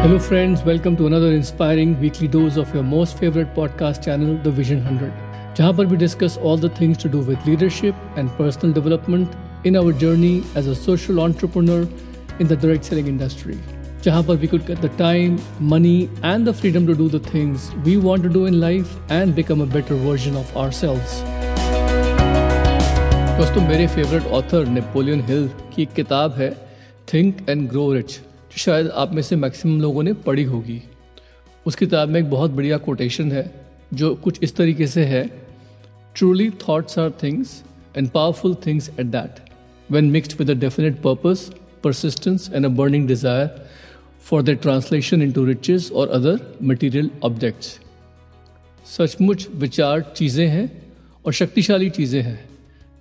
Hello, friends. Welcome to another inspiring weekly dose of your most favorite podcast channel, The Vision 100. जहाँ पर we discuss all the things to do with leadership and personal development in our journey as a social entrepreneur in the direct selling industry. जहाँ पर we could get the time, money, and the freedom to do the things we want to do in life and become a better version of ourselves. दोस्तों मेरे favourite author Napoleon Hill की एक किताब है think and grow rich जो शायद आप में से मैक्सिमम लोगों ने पढ़ी होगी। उस किताब में एक बहुत बढ़िया कोटेशन है, जो कुछ इस तरीके से है truly thoughts are things and powerful things at that when mixed with a definite purpose persistence and a burning desire for the translation into riches or other material objects सचमुच विचार चीज़ें हैं और शक्तिशाली चीज़ें हैं,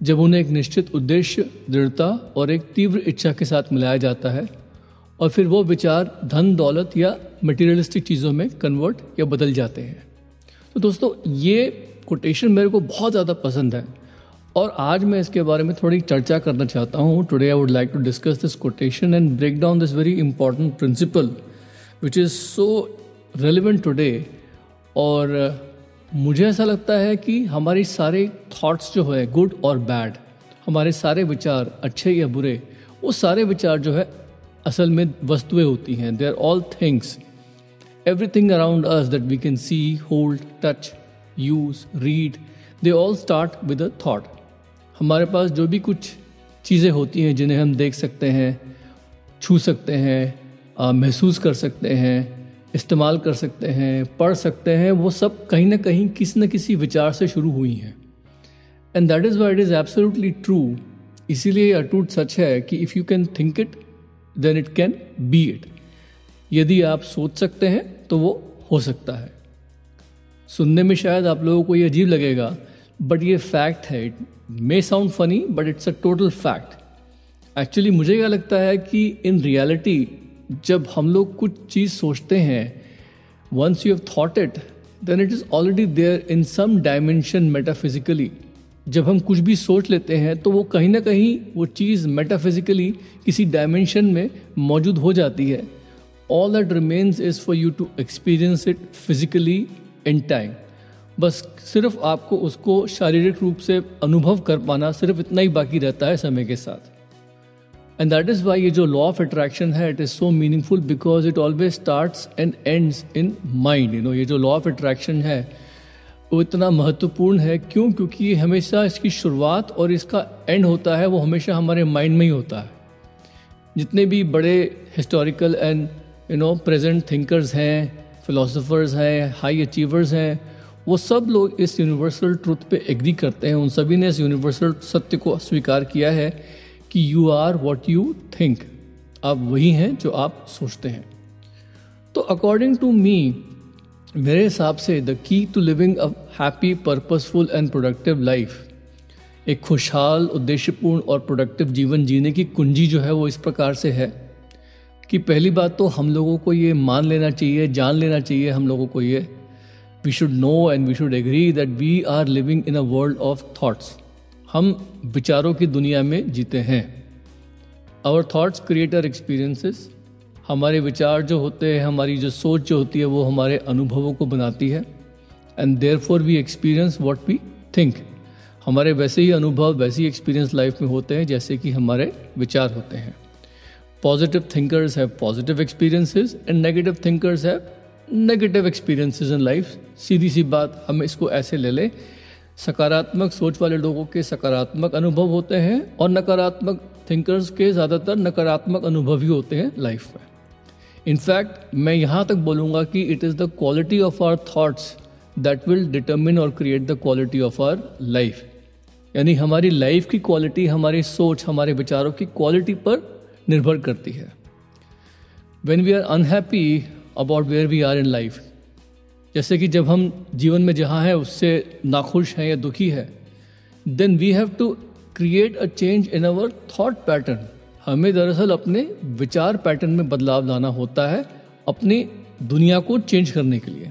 जब उन्हें एक निश्चित उद्देश्य, दृढ़ता और एक तीव्र इच्छा के साथ मिलाया जाता है। और फिर वो विचार धन, दौलत या मटेरियलिस्टिक चीज़ों में कन्वर्ट या बदल जाते हैं। तो दोस्तों, ये कोटेशन मेरे को बहुत ज़्यादा पसंद है। और आज मैं इसके बारे में थोड़ी चर्चा करना चाहता हूँ। Today I would like to discuss this quotation and break down this very important principle which is so relevant today और मुझे ऐसा लगता है कि हमारी सारे थॉट्स जो है गुड और बैड हमारे सारे विचार अच्छे या बुरे, वो सारे विचार जो है असल में वस्तुएँ होती हैं। They are all things everything around us that we can see hold touch use read they all start with a thought हमारे पास जो भी कुछ चीज़ें होती हैं जिन्हें हम देख सकते हैं, छू सकते हैं महसूस कर सकते हैं, इस्तेमाल कर सकते हैं, पढ़ सकते हैं, वो सब कहीं ना कहीं किसी न किसी विचार से शुरू हुई हैं। And that is why it is absolutely true इसीलिए अटूट सच है कि if you can think it then it can be it यदि आप सोच सकते हैं तो वो हो सकता है। सुनने में शायद आप लोगों को ये अजीब लगेगा बट ये फैक्ट है। It may sound funny but it's a total fact actually मुझे क्या लगता है कि इन रियलिटी जब हम लोग कुछ चीज़ सोचते हैं once you have thought it then it is already there in some dimension metaphysically जब हम कुछ भी सोच लेते हैं तो वो कहीं ना कहीं वो चीज़ मेटाफिजिकली किसी डायमेंशन में मौजूद हो जाती है। All that remains is for you to experience it physically in time बस सिर्फ़ आपको उसको शारीरिक रूप से अनुभव कर पाना सिर्फ़ इतना ही बाकी रहता है समय के साथ। एंड दैट इज़ वाई ये जो लॉ ऑफ़ अट्रैक्शन है it is so meaningful because it always starts and ends in mind you know ये जो लॉ ऑफ़ अट्रैक्शन है वो इतना महत्वपूर्ण है, क्यों? क्योंकि हमेशा इसकी शुरुआत और इसका एंड होता है, वो हमेशा हमारे माइंड में ही होता है। जितने भी बड़े historical and you know present thinkers हैं फिलोसफर्स हैं हाई अचीवर्स हैं, वो सब लोग इस यूनिवर्सल ट्रुथ पे एग्री करते हैं। उन सभी ने इस यूनिवर्सल सत्य को स्वीकार किया है कि you are what you think आप वही हैं जो आप सोचते हैं। तो अकॉर्डिंग टू मी मेरे हिसाब से the key to living a happy purposeful and productive life एक खुशहाल, उद्देश्यपूर्ण और प्रोडक्टिव जीवन जीने की कुंजी जो है वो इस प्रकार से है कि पहली बात तो हम लोगों को ये मान लेना चाहिए, जान लेना चाहिए हम लोगों को ये। We should know and we should agree that we are living in a world of thoughts हम विचारों की दुनिया में जीते हैं। Our thoughts create our experiences हमारे विचार जो होते हैं, हमारी जो सोच जो होती है, वो हमारे अनुभवों को बनाती है। And therefore we experience what we think हमारे वैसे ही अनुभव, वैसे ही एक्सपीरियंस लाइफ में होते हैं, जैसे कि हमारे विचार होते हैं। Positive thinkers have positive experiences and negative thinkers have negative experiences in life सीधी सी बात, हम इसको ऐसे ले लें। सकारात्मक सोच वाले लोगों के सकारात्मक अनुभव होते हैं और नकारात्मक थिंकर्स के ज़्यादातर नकारात्मक अनुभव ही होते हैं लाइफ में। इनफैक्ट मैं यहाँ तक बोलूँगा कि it is the quality of our thoughts that will determine or create the quality of our life यानी हमारी लाइफ की क्वालिटी हमारी सोच, हमारे विचारों की क्वालिटी पर निर्भर करती है। When we are unhappy about where we are in life जैसे कि जब हम जीवन में जहाँ हैं, उससे नाखुश हैं या दुखी है then we have to create a change in our thought pattern हमें दरअसल अपने विचार पैटर्न में बदलाव लाना होता है अपनी दुनिया को चेंज करने के लिए।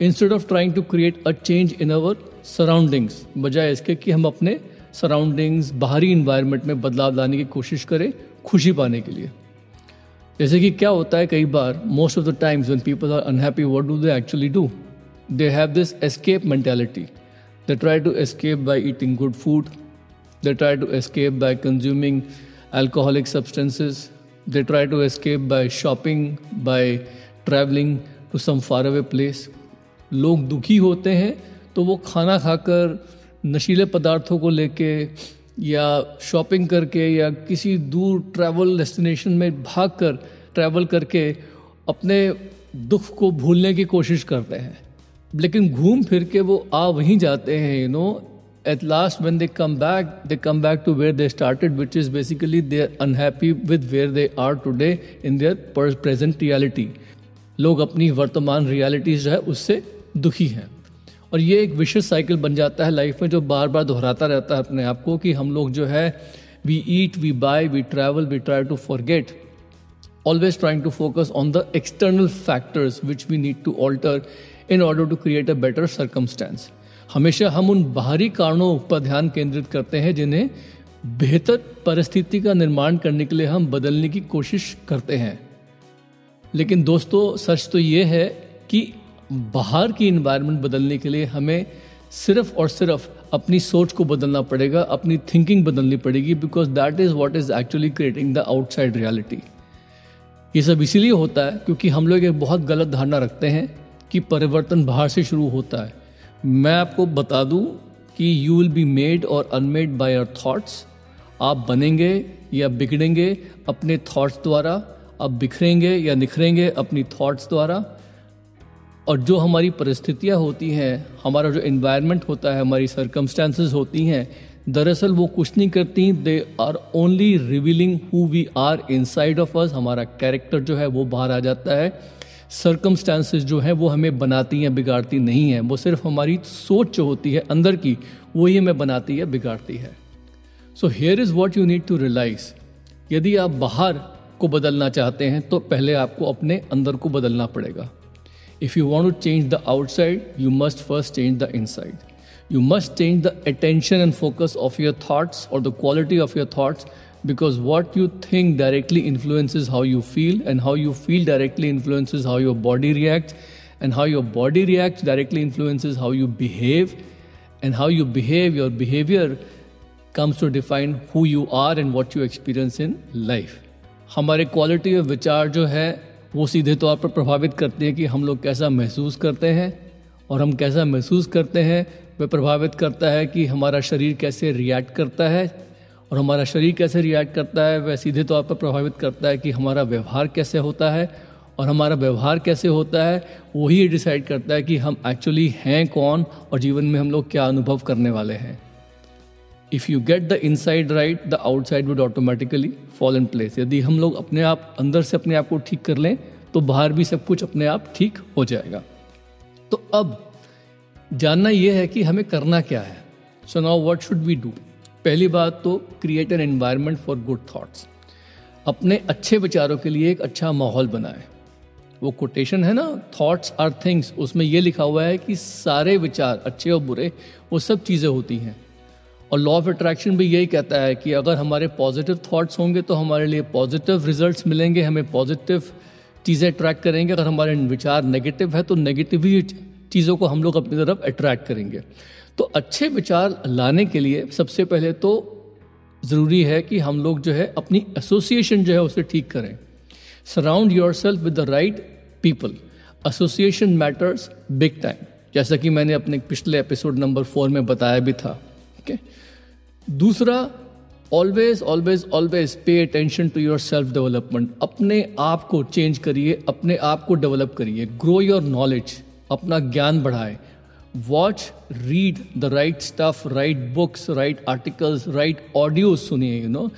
Instead of trying to create a change in our surroundings बजाय इसके कि हम अपने सराउंडिंग्स बाहरी इन्वायरमेंट में बदलाव लाने की कोशिश करें खुशी पाने के लिए। जैसे कि क्या होता है कई बार most of the times when people are unhappy what do they actually do they have this escape mentality they try to escape by eating good food they try to escape by consuming alcoholic substances. They try to escape by shopping, by traveling to some faraway place. लोग दुखी होते हैं तो वो खाना खाकर नशीले पदार्थों को लेके या शॉपिंग करके या किसी दूर ट्रैवल डेस्टिनेशन में भाग कर ट्रैवल करके अपने दुख को भूलने की कोशिश करते हैं। लेकिन घूम फिर के वो आ वहीं जाते हैं you know at last when they come back they come back to where they started which is basically they are unhappy with where they are today in their present reality लोग अपनी वर्तमान रियलिटीज जो है उससे दुखी हैं और ये एक विशेष साइकिल बन जाता है लाइफ में जो बार बार दोहराता रहता है अपने आप को कि हम लोग जो है we eat we buy we travel we try to forget always trying to focus on the external factors which we need to alter in order to create a better circumstance हमेशा हम उन बाहरी कारणों पर ध्यान केंद्रित करते हैं जिन्हें बेहतर परिस्थिति का निर्माण करने के लिए हम बदलने की कोशिश करते हैं। लेकिन दोस्तों, सच तो ये है कि बाहर की इन्वायरमेंट बदलने के लिए हमें सिर्फ़ और सिर्फ़ अपनी सोच को बदलना पड़ेगा, अपनी थिंकिंग बदलनी पड़ेगी because that is what is actually creating the outside reality ये सब इसीलिए होता है क्योंकि हम लोग एक बहुत गलत धारणा रखते हैं कि परिवर्तन बाहर से शुरू होता है। मैं आपको बता दूँ कि you will be made or unmade by your thoughts आप बनेंगे या बिगड़ेंगे अपने थॉट्स द्वारा, आप बिखरेंगे या निखरेंगे अपनी थॉट्स द्वारा। और जो हमारी परिस्थितियाँ होती हैं, हमारा जो इन्वायरमेंट होता है, हमारी सरकमस्टांसेस होती हैं, दरअसल वो कुछ नहीं करती they are only revealing who we are inside of us हमारा कैरेक्टर जो है वो बाहर आ जाता है। सर्कमस्टांसिस जो हैं, वो हमें बनाती हैं, बिगाड़ती नहीं हैं। वो सिर्फ़ हमारी सोच जो होती है, अंदर की, वो ही हमें बनाती है, बिगाड़ती है। So here is what you need to realise यदि आप बाहर को बदलना चाहते हैं तो पहले आपको अपने अंदर को बदलना पड़ेगा। If you want to change the outside you must first change the inside you must change the attention and focus of your thoughts or the quality of your thoughts because what you think directly influences how you feel, and how you feel directly influences how your body reacts, and how your body reacts directly influences how you behave, and how you behave, your behavior comes to define who you are and what you experience in life. हमारे quality of विचार जो है वो सीधे तौर पर प्रभावित करते हैं कि हम लोग कैसा महसूस करते हैं और हम कैसा महसूस करते हैं वह प्रभावित करता है कि हमारा शरीर कैसे रिएक्ट करता है और हमारा शरीर कैसे रिएक्ट करता है, वह सीधे तौर पर प्रभावित करता है कि हमारा व्यवहार कैसे होता है और हमारा व्यवहार कैसे होता है वही डिसाइड करता है कि हम एक्चुअली हैं कौन और जीवन में हम लोग क्या अनुभव करने वाले हैं। If you get the inside right the outside would automatically fall in place यदि हम लोग अपने आप अंदर से अपने आप को ठीक कर लें तो बाहर भी सब कुछ अपने आप ठीक हो जाएगा। तो अब जानना यह है कि हमें करना क्या है। So now what should we do पहली बात तो create an environment for good thoughts अपने अच्छे विचारों के लिए एक अच्छा माहौल बनाए। वो कोटेशन है ना थॉट्स आर थिंग्स उसमें ये लिखा हुआ है कि सारे विचार, अच्छे और बुरे, वो सब चीज़ें होती हैं। और लॉ ऑफ़ अट्रैक्शन भी यही कहता है कि अगर हमारे पॉजिटिव थॉट्स होंगे तो हमारे लिए पॉजिटिव रिजल्ट्स मिलेंगे, हमें पॉजिटिव चीज़ें अट्रैक्ट करेंगे। अगर हमारे विचार नेगेटिव है तो नेगेटिव ही चीज़ों को हम लोग अपनी तरफ़ अट्रैक्ट करेंगे। तो अच्छे विचार लाने के लिए सबसे पहले तो ज़रूरी है कि हम लोग जो है अपनी एसोसिएशन जो है उसे ठीक करें। Surround yourself with the right people association matters big time जैसा कि मैंने अपने पिछले एपिसोड नंबर फोर में बताया भी था। ओके दूसरा always always always pay attention to your self development अपने आप को चेंज करिए, अपने आप को डेवलप करिए। ग्रो योर नॉलेज अपना ज्ञान बढ़ाए। Watch read the right stuff right books right articles right audio सुनिए यू नो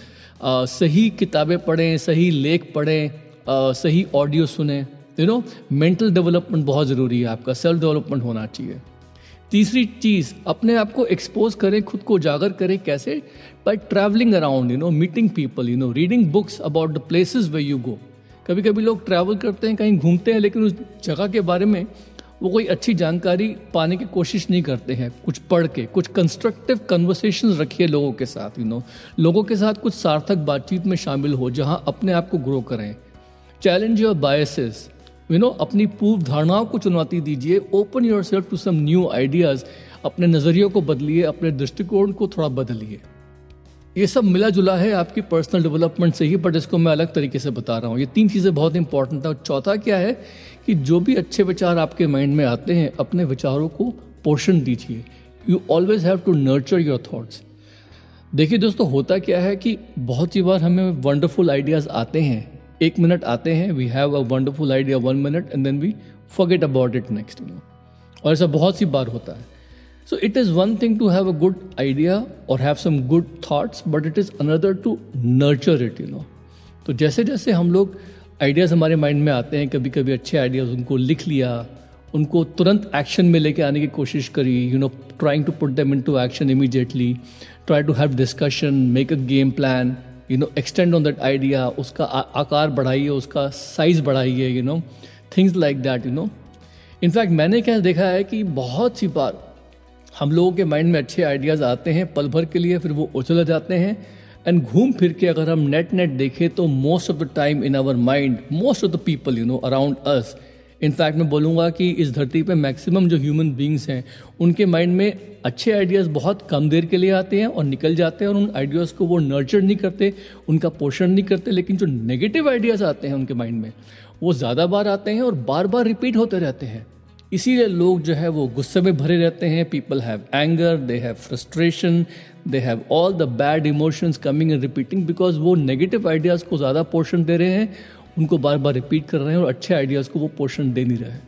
सही किताबें पढ़ें, सही लेख पढ़ें सही ऑडियो सुने। यू नो मेंटल डेवलपमेंट बहुत ज़रूरी है आपका सेल्फ डेवलपमेंट होना चाहिए। तीसरी चीज़, अपने आप को एक्सपोज करें, खुद को उजागर करें, कैसे? By travelling around you know meeting people you know reading books about the places where you go कभी कभी लोग ट्रैवल करते हैं, कहीं घूमते हैं, लेकिन उस जगह के बारे में वो कोई अच्छी जानकारी पाने की कोशिश नहीं करते हैं। कुछ पढ़ के, कुछ कंस्ट्रक्टिव कन्वर्सेशन रखिए लोगों के साथ यू नो लोगों के साथ कुछ सार्थक बातचीत में शामिल हो, जहाँ अपने आप को ग्रो करें। Challenge your biases you know अपनी पूर्व धारणाओं को चुनौती दीजिए। Open yourself to some new ideas अपने नज़रियों को बदलिए, अपने दृष्टिकोण को थोड़ा बदलिए। ये सब मिला जुला है आपकी पर्सनल डेवलपमेंट से ही बट इसको मैं अलग तरीके से बता रहा हूँ। ये तीन चीज़ें बहुत इंपॉर्टेंट है। और चौथा क्या है कि जो भी अच्छे विचार आपके माइंड में आते हैं, अपने विचारों को पोषण दीजिए। You always have to nurture your thoughts देखिए दोस्तों, होता क्या है कि बहुत सी बार हमें वंडरफुल आइडियाज़ आते हैं। एक मिनट आते हैं we have a wonderful idea one minute and then we forget about it next और ऐसा बहुत सी बार होता है। So it is one thing to have a good idea or have some good thoughts but it is another to nurture it you know तो जैसे जैसे हम लोग आइडियाज़ हमारे माइंड में आते हैं कभी कभी अच्छे आइडियाज़ उनको लिख लिया, उनको तुरंत एक्शन में लेके आने की कोशिश करी you know trying to put them into action immediately try to have discussion make a game plan you know extend on that idea उसका आकार बढ़ाइए, उसका साइज़ बढ़ाइए you know things like that you know in fact मैंने क्या देखा है कि बहुत सी बार हम लोगों के माइंड में अच्छे आइडियाज़ आते हैं, पल भर के लिए फिर वो उछल जाते हैं। एंड घूम फिर के अगर हम नेट नेट देखें तो most of the time in our mind most of the people you know around us in fact मैं बोलूँगा कि इस धरती पे मैक्सिमम जो ह्यूमन बींग्स हैं, उनके माइंड में अच्छे आइडियाज़ बहुत कम देर के लिए आते हैं और निकल जाते हैं और उन आइडियाज़ को वो नर्चर नहीं करते, उनका पोषण नहीं करते, लेकिन जो नेगेटिव आइडियाज़ आते हैं उनके माइंड में, वो ज़्यादा बार आते हैं और बार बार रिपीट होते रहते हैं। इसीलिए लोग जो है वो गुस्से में भरे रहते हैं। People have anger they have frustration they have all the bad emotions coming and repeating because वो नेगेटिव आइडियाज़ को ज़्यादा पोर्शन दे रहे हैं, उनको बार बार रिपीट कर रहे हैं और अच्छे आइडियाज़ को वो पोर्शन दे नहीं रहे।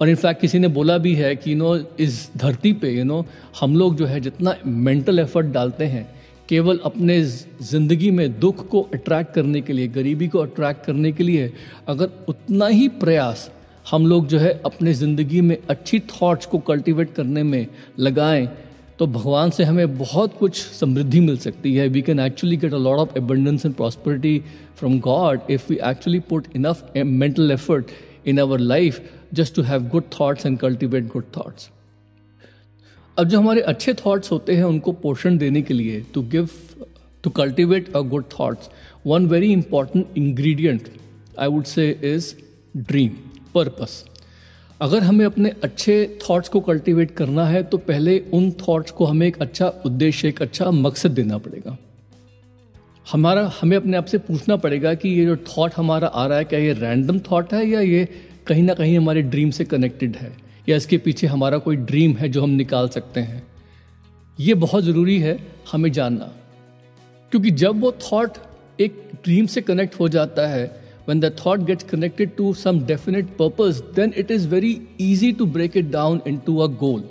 और इनफैक्ट किसी ने बोला भी है कि यू नो इस धरती पे यू नो हम लोग जो है जितना मेंटल एफर्ट डालते हैं, केवल अपने ज़िंदगी में दुख को अट्रैक्ट करने के लिए, गरीबी को अट्रैक्ट करने के लिए, अगर उतना ही प्रयास हम लोग जो है अपने ज़िंदगी में अच्छी थॉट्स को कल्टीवेट करने में लगाएँ तो भगवान से हमें बहुत कुछ समृद्धि मिल सकती है। We can actually get a lot of abundance and prosperity from God if we actually put enough mental effort in our life just to have good thoughts and cultivate good thoughts अब जो हमारे अच्छे thoughts होते हैं, उनको पोषण देने के लिए to give to cultivate a good thoughts one very important ingredient I would say is dream purpose अगर हमें अपने अच्छे थॉट्स को कल्टीवेट करना है तो पहले उन थॉट्स को हमें एक अच्छा उद्देश्य, एक अच्छा मकसद देना पड़ेगा। हमारा, हमें अपने आप से पूछना पड़ेगा कि ये जो थॉट हमारा आ रहा है, क्या ये रैंडम थॉट है, या ये कहीं ना कहीं हमारे ड्रीम से कनेक्टेड है, या इसके पीछे हमारा कोई ड्रीम है जो हम निकाल सकते हैं? ये बहुत ज़रूरी है हमें जानना। क्योंकि जब वो थॉट एक ड्रीम से कनेक्ट हो जाता है when the thought gets connected to some definite purpose, then it is very easy to break it down into a goal.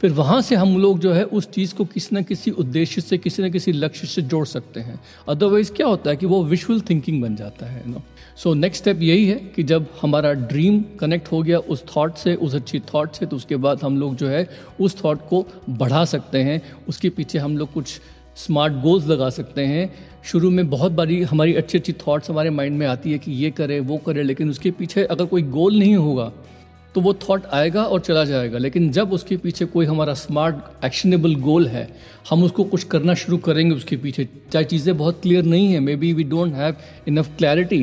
फिर वहाँ से हम लोग जो है उस चीज़ को किसी न किसी उद्देश्य से किसी न किसी लक्ष्य से जोड़ सकते हैं। अदरवाइज़ क्या होता है कि वो विजुअल थिंकिंग बन जाता है नो सो नेक्स्ट स्टेप यही है कि जब हमारा ड्रीम कनेक्ट हो गया उस थॉट से उस अच्छी थॉट से तो उसके बाद हम लोग जो है उस थॉट को बढ़ा सकते हैं। उसके पीछे हम लोग कुछ स्मार्ट गोल्स लगा सकते हैं। शुरू में बहुत बारी हमारी अच्छी अच्छी थॉट्स हमारे माइंड में आती है कि ये करे, वो करे, लेकिन उसके पीछे अगर कोई गोल नहीं होगा तो वो थॉट आएगा और चला जाएगा। लेकिन जब उसके पीछे कोई हमारा स्मार्ट एक्शनेबल गोल है, हम उसको कुछ करना शुरू करेंगे उसके पीछे। चाहे चीज़ें बहुत क्लियर नहीं है maybe we don't have enough clarity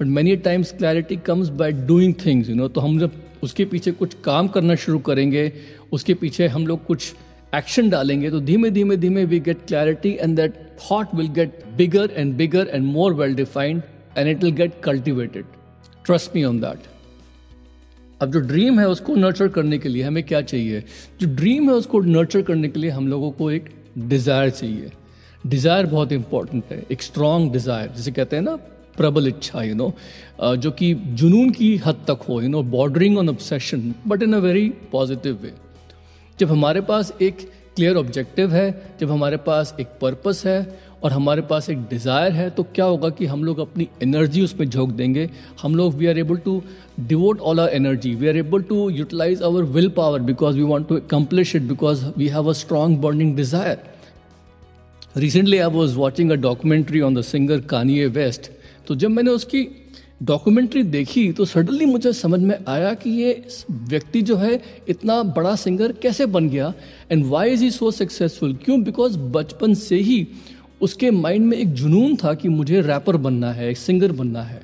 but many times clarity comes by doing things you know तो हम जब उसके पीछे कुछ काम करना शुरू करेंगे, उसके पीछे हम लोग कुछ एक्शन डालेंगे तो धीमे धीमे धीमे we get clarity and that thought will get bigger and bigger and more well defined and it will get cultivated trust me on that अब जो ड्रीम है उसको नर्चर करने के लिए हमें क्या चाहिए? जो ड्रीम है उसको नर्चर करने के लिए हम लोगों को एक डिज़ायर चाहिए। डिज़ायर बहुत इंपॉर्टेंट है। एक स्ट्रॉन्ग डिज़ायर जिसे कहते हैं ना, प्रबल इच्छा यू नो जो कि जुनून की हद तक हो you know bordering on obsession but in a very positive way जब हमारे पास एक क्लियर ऑब्जेक्टिव है, जब हमारे पास एक पर्पस है और हमारे पास एक डिज़ायर है तो क्या होगा कि हम लोग अपनी एनर्जी उसमें झोंक देंगे। हम लोग we are able to devote all our energy we are able to utilize our will power because we want to accomplish it because we have a strong burning desire recently I was watching a documentary on the singer Kanye West तो जब मैंने उसकी documentary देखी तो suddenly मुझे समझ में आया कि ये व्यक्ति जो है, इतना बड़ा सिंगर कैसे बन गया? And why is he so successful क्यों? बिकॉज़ बचपन से ही उसके माइंड में एक जुनून था कि मुझे रैपर बनना है सिंगर बनना है।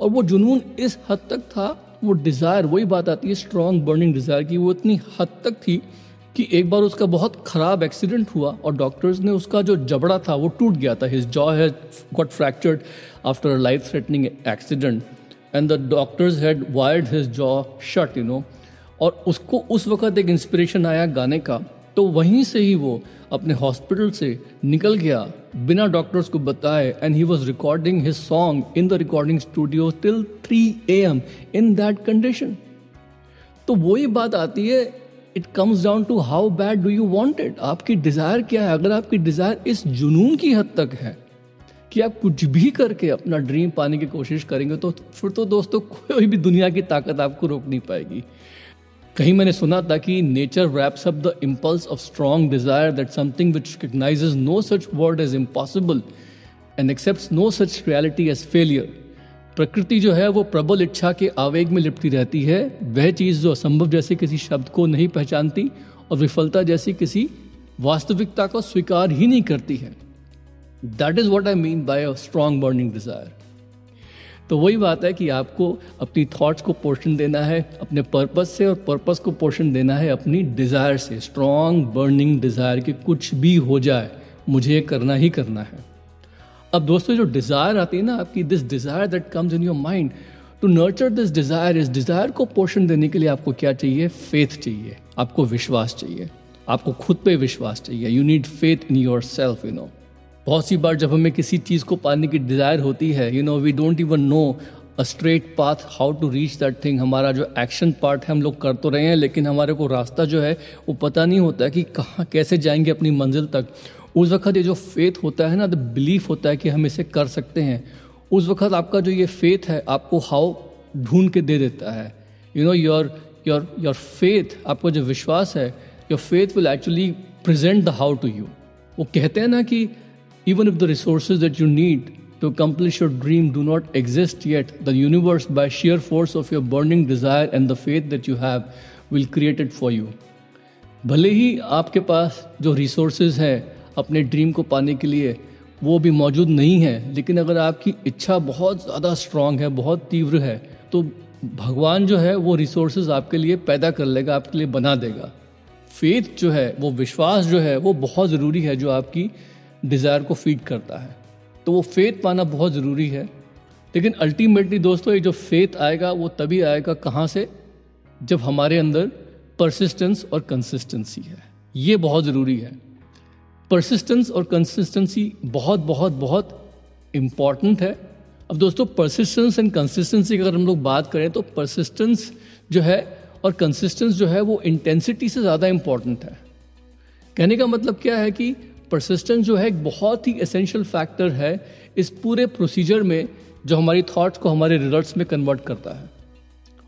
और वो जुनून इस हद तक था, वो डिज़ायर वही बात आती है स्ट्रॉन्ग बर्निंग डिज़ायर की वो इतनी हद तक थी कि एक बार उसका बहुत ख़राब एक्सीडेंट हुआ और डॉक्टर्स ने उसका जो जबड़ा था वो टूट गया था। His jaw has got fractured after a life threatening accident and the doctors had wired his jaw shut you know और उसको उस वक्त एक इंस्पिरेशन आया गाने का। तो वहीं से ही वो अपने हॉस्पिटल से निकल गया बिना डॉक्टर्स को बताए and he was recording his song in the recording studio till three A M in that condition तो वही बात आती है it comes down to how bad do you want it आपकी डिज़ायर क्या है? अगर आपकी डिज़ायर इस जुनून की हद तक है कि आप कुछ भी करके अपना ड्रीम पाने की कोशिश करेंगे तो फिर तो दोस्तों कोई भी दुनिया की ताकत आपको रोक नहीं पाएगी। कहीं मैंने सुना था कि nature wraps up the impulse of strong desire that something which recognizes no such word as impossible and accept no such reality as failure प्रकृति जो है वो प्रबल इच्छा के आवेग में लिपटी रहती है। वह चीज़ जो असंभव जैसे किसी शब्द को नहीं पहचानती और विफलता जैसी किसी वास्तविकता को स्वीकार ही नहीं करती है। That is what I mean by a strong burning desire तो वही बात है कि आपको अपनी थॉट्स को पोर्शन देना है, अपने पर्पस से और पर्पस को पोर्शन देना है अपनी डिज़ायर से। स्ट्रॉन्ग बर्निंग डिज़ायर कि कुछ भी हो जाए, मुझे करना ही करना है। अब दोस्तों जो डिज़ायर आती है ना, आपकी this desire that comes in your mind to nurture this desire इस डिज़ायर को पोर्शन देने के लिए आपको क्या चाहिए? फेथ चाहिए, आपको विश्वास चाहिए, आपको खुद पे विश्वास चाहिए। You need faith in yourself you know बहुत सी बार जब हमें किसी चीज़ को पाने की डिज़ायर होती है you know we don't even know a straight path how to reach that thing हमारा जो एक्शन पार्ट है, हम लोग कर तो रहे हैं, लेकिन हमारे को रास्ता जो है, वो पता नहीं होता कि कहाँ, कैसे जाएँगे अपनी मंजिल तक। उस वक्त ये जो फेथ होता है ना द बिलीफ होता है कि हम इसे कर सकते हैं। उस वक्त आपका जो ये फेथ है, आपको हाउ ढूंढ के दे देता है। You know your your your faith आपका जो विश्वास है your faith will actually present the how to you वो कहते हैं ना कि even if the resource that you need to accomplish your dream do not exist yet the universe by sheer force of your burning desire and the faith that you have will created for you भले ही आपके पास जो resources हैं अपने dream को पाने के लिए वो भी मौजूद नहीं है। लेकिन अगर आपकी इच्छा बहुत ज़्यादा स्ट्रांग है, बहुत तीव्र है तो भगवान जो है वो रिसोर्सेज आपके लिए पैदा कर लेगा, आपके लिए बना देगा। फेथ जो है, वो विश्वास जो है, वो बहुत ज़रूरी है जो आपकी डिज़ायर को फ़ीड करता है। तो वो फेथ पाना बहुत ज़रूरी है। लेकिन अल्टीमेटली दोस्तों, ये जो फेथ आएगा, वो तभी आएगा कहाँ से? जब हमारे अंदर परसिस्टेंस और कंसिस्टेंसी है। ये बहुत ज़रूरी है। परसिस्टेंस और कंसिस्टेंसी बहुत बहुत बहुत इंपॉर्टेंट है। अब दोस्तों परसिस्टेंस एंड कंसिस्टेंसी की अगर हम लोग बात करें तो परसिस्टेंस जो है और कंसिस्टेंस जो है वो इंटेंसिटी से ज़्यादा इंपॉर्टेंट है। कहने का मतलब क्या है कि परसिस्टेंस जो है एक बहुत ही एसेंशियल फैक्टर है इस पूरे प्रोसीजर में जो हमारी थॉट्स को हमारे रिजल्ट्स में कन्वर्ट करता है।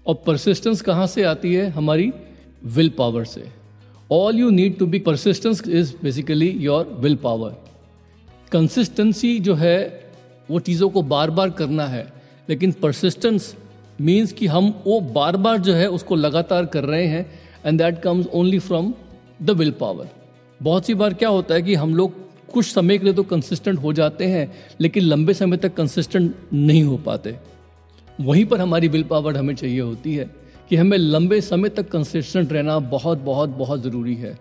और परसिस्टेंस कहाँ से आती है? हमारी विल पावर से। All you need to be persistence is basically your will power consistency जो है, वो चीज़ों को बार बार करना है। लेकिन परसिस्टेंस मीन्स कि हम वो बार बार जो है, उसको लगातार कर रहे हैं and that comes only from the will power बहुत सी बार क्या होता है कि हम लोग कुछ समय के लिए तो कंसिस्टेंट हो जाते हैं, लेकिन लंबे समय तक कंसिस्टेंट नहीं हो पाते। वहीं पर हमारी विल पावर हमें चाहिए होती है। कि हमें लंबे समय तक कंसिस्टेंट रहना बहुत बहुत बहुत ज़रूरी है।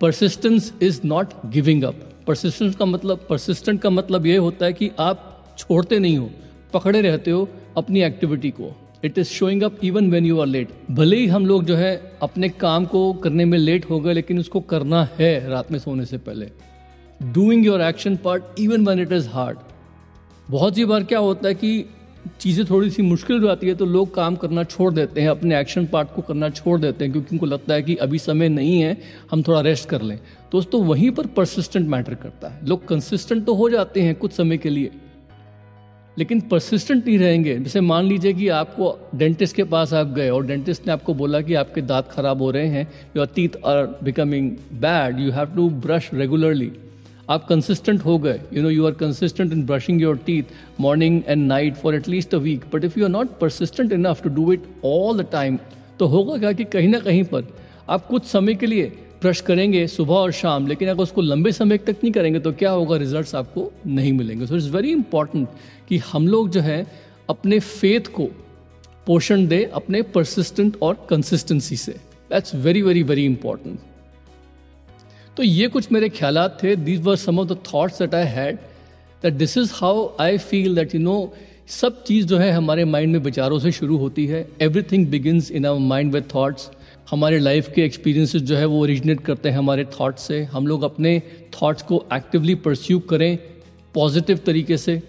Persistence is not giving up persistence का मतलब परसिस्टेंट का मतलब ये होता है कि आप छोड़ते नहीं हो, पकड़े रहते हो अपनी एक्टिविटी को। It is showing up even when you are late भले ही हम लोग जो है अपने काम को करने में लेट हो गए, लेकिन उसको करना है रात में सोने से पहले। Doing your action part even when it is hard बहुत सी बार क्या होता है कि चीज़ें थोड़ी सी मुश्किल हो जाती है तो लोग काम करना छोड़ देते हैं, अपने एक्शन पार्ट को करना छोड़ देते हैं, क्योंकि उनको लगता है कि अभी समय नहीं है, हम थोड़ा रेस्ट कर लें। दोस्तों, वहीं पर परसिस्टेंट मैटर करता है। लोग कंसिस्टेंट तो हो जाते हैं कुछ समय के लिए, लेकिन परसिस्टेंट नहीं रहेंगे। जैसे मान लीजिए कि आपको डेंटिस्ट के पास आप गए, और डेंटिस्ट ने आपको बोला कि आपके दांत खराब हो रहे हैं your teeth are becoming bad you have to brush regularly आप कंसिस्टेंट हो गए. You know you are consistent in brushing your teeth morning and night for at least a week but if you are not persistent enough to do it all the time तो होगा क्या कि कहीं ना कहीं पर आप कुछ समय के लिए ब्रश करेंगे सुबह और शाम, लेकिन अगर उसको लंबे समय तक नहीं करेंगे तो क्या होगा? रिजल्ट्स आपको नहीं मिलेंगे. सो इट्स वेरी इंपॉर्टेंट कि हम लोग जो है, अपने फेथ को पोषण दे अपने परसिस्टेंट और कंसिस्टेंसी से. That's very very very important तो ये कुछ मेरे ख्याल थे। These were some of the thoughts that I had that this is how I feel that you know सब चीज़ जो है हमारे माइंड में विचारों से शुरू होती है। Everything begins in our mind with thoughts हमारे लाइफ के एक्सपीरियंसेस जो है वो ओरिजिनेट करते हैं हमारे थाट्स से। हम लोग अपने थाट्स को एक्टिवली परस्यू करें पॉजिटिव तरीके से।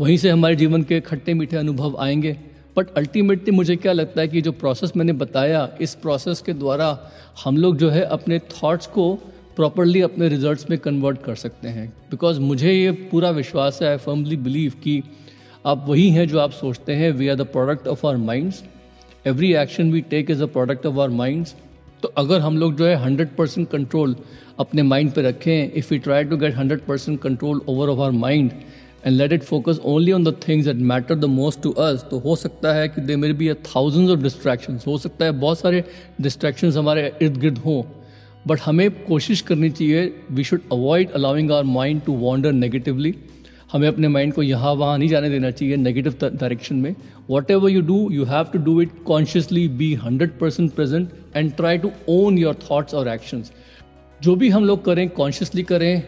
वहीं से हमारे जीवन के खट्टे मीठे अनुभव आएँगे। बट अल्टीमेटली मुझे क्या लगता है कि जो प्रोसेस मैंने बताया, इस प्रोसेस के द्वारा हम लोग जो है अपने थाट्स को प्रॉपरली अपने रिजल्ट्स में कन्वर्ट कर सकते हैं। बिकॉज़ मुझे ये पूरा विश्वास है आई फर्मली बिलीव कि आप वही हैं जो आप सोचते हैं we are the product of our minds every action we take is a product of our minds तो अगर हम लोग जो है हंड्रेड परसेंट कंट्रोल अपने माइंड पे रखें if you try to get hundred percent control over of our mind and let it focus only on the things that matter the most to us तो हो सकता है कि there may be a thousands of distraction हो सकता है बहुत सारे डिस्ट्रैक्शन हमारे इर्द गिर्द हों। बट हमें कोशिश करनी चाहिए we should avoid allowing our mind to wander negatively हमें अपने माइंड को यहाँ वहाँ नहीं जाने देना चाहिए नेगेटिव डायरेक्शन में. Whatever you do you have to do it consciously be hundred percent present and try to own your thoughts और एक्शंस जो भी हम लोग करें कॉन्शियसली करें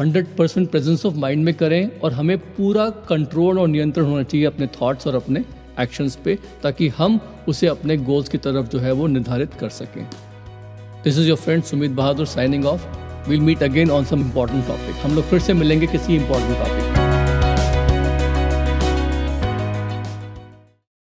hundred percent presence of mind में करें और हमें पूरा कंट्रोल और नियंत्रण होना चाहिए अपने थाट्स और अपने एक्शंस पे, ताकि हम उसे अपने गोल्स की तरफ़ जो है वो निर्धारित कर सकें। This is your friend Sumit Bahadur signing off will meet again on some important topic हम लोग फिर से मिलेंगे किसी इंपॉर्टेंट टॉपिक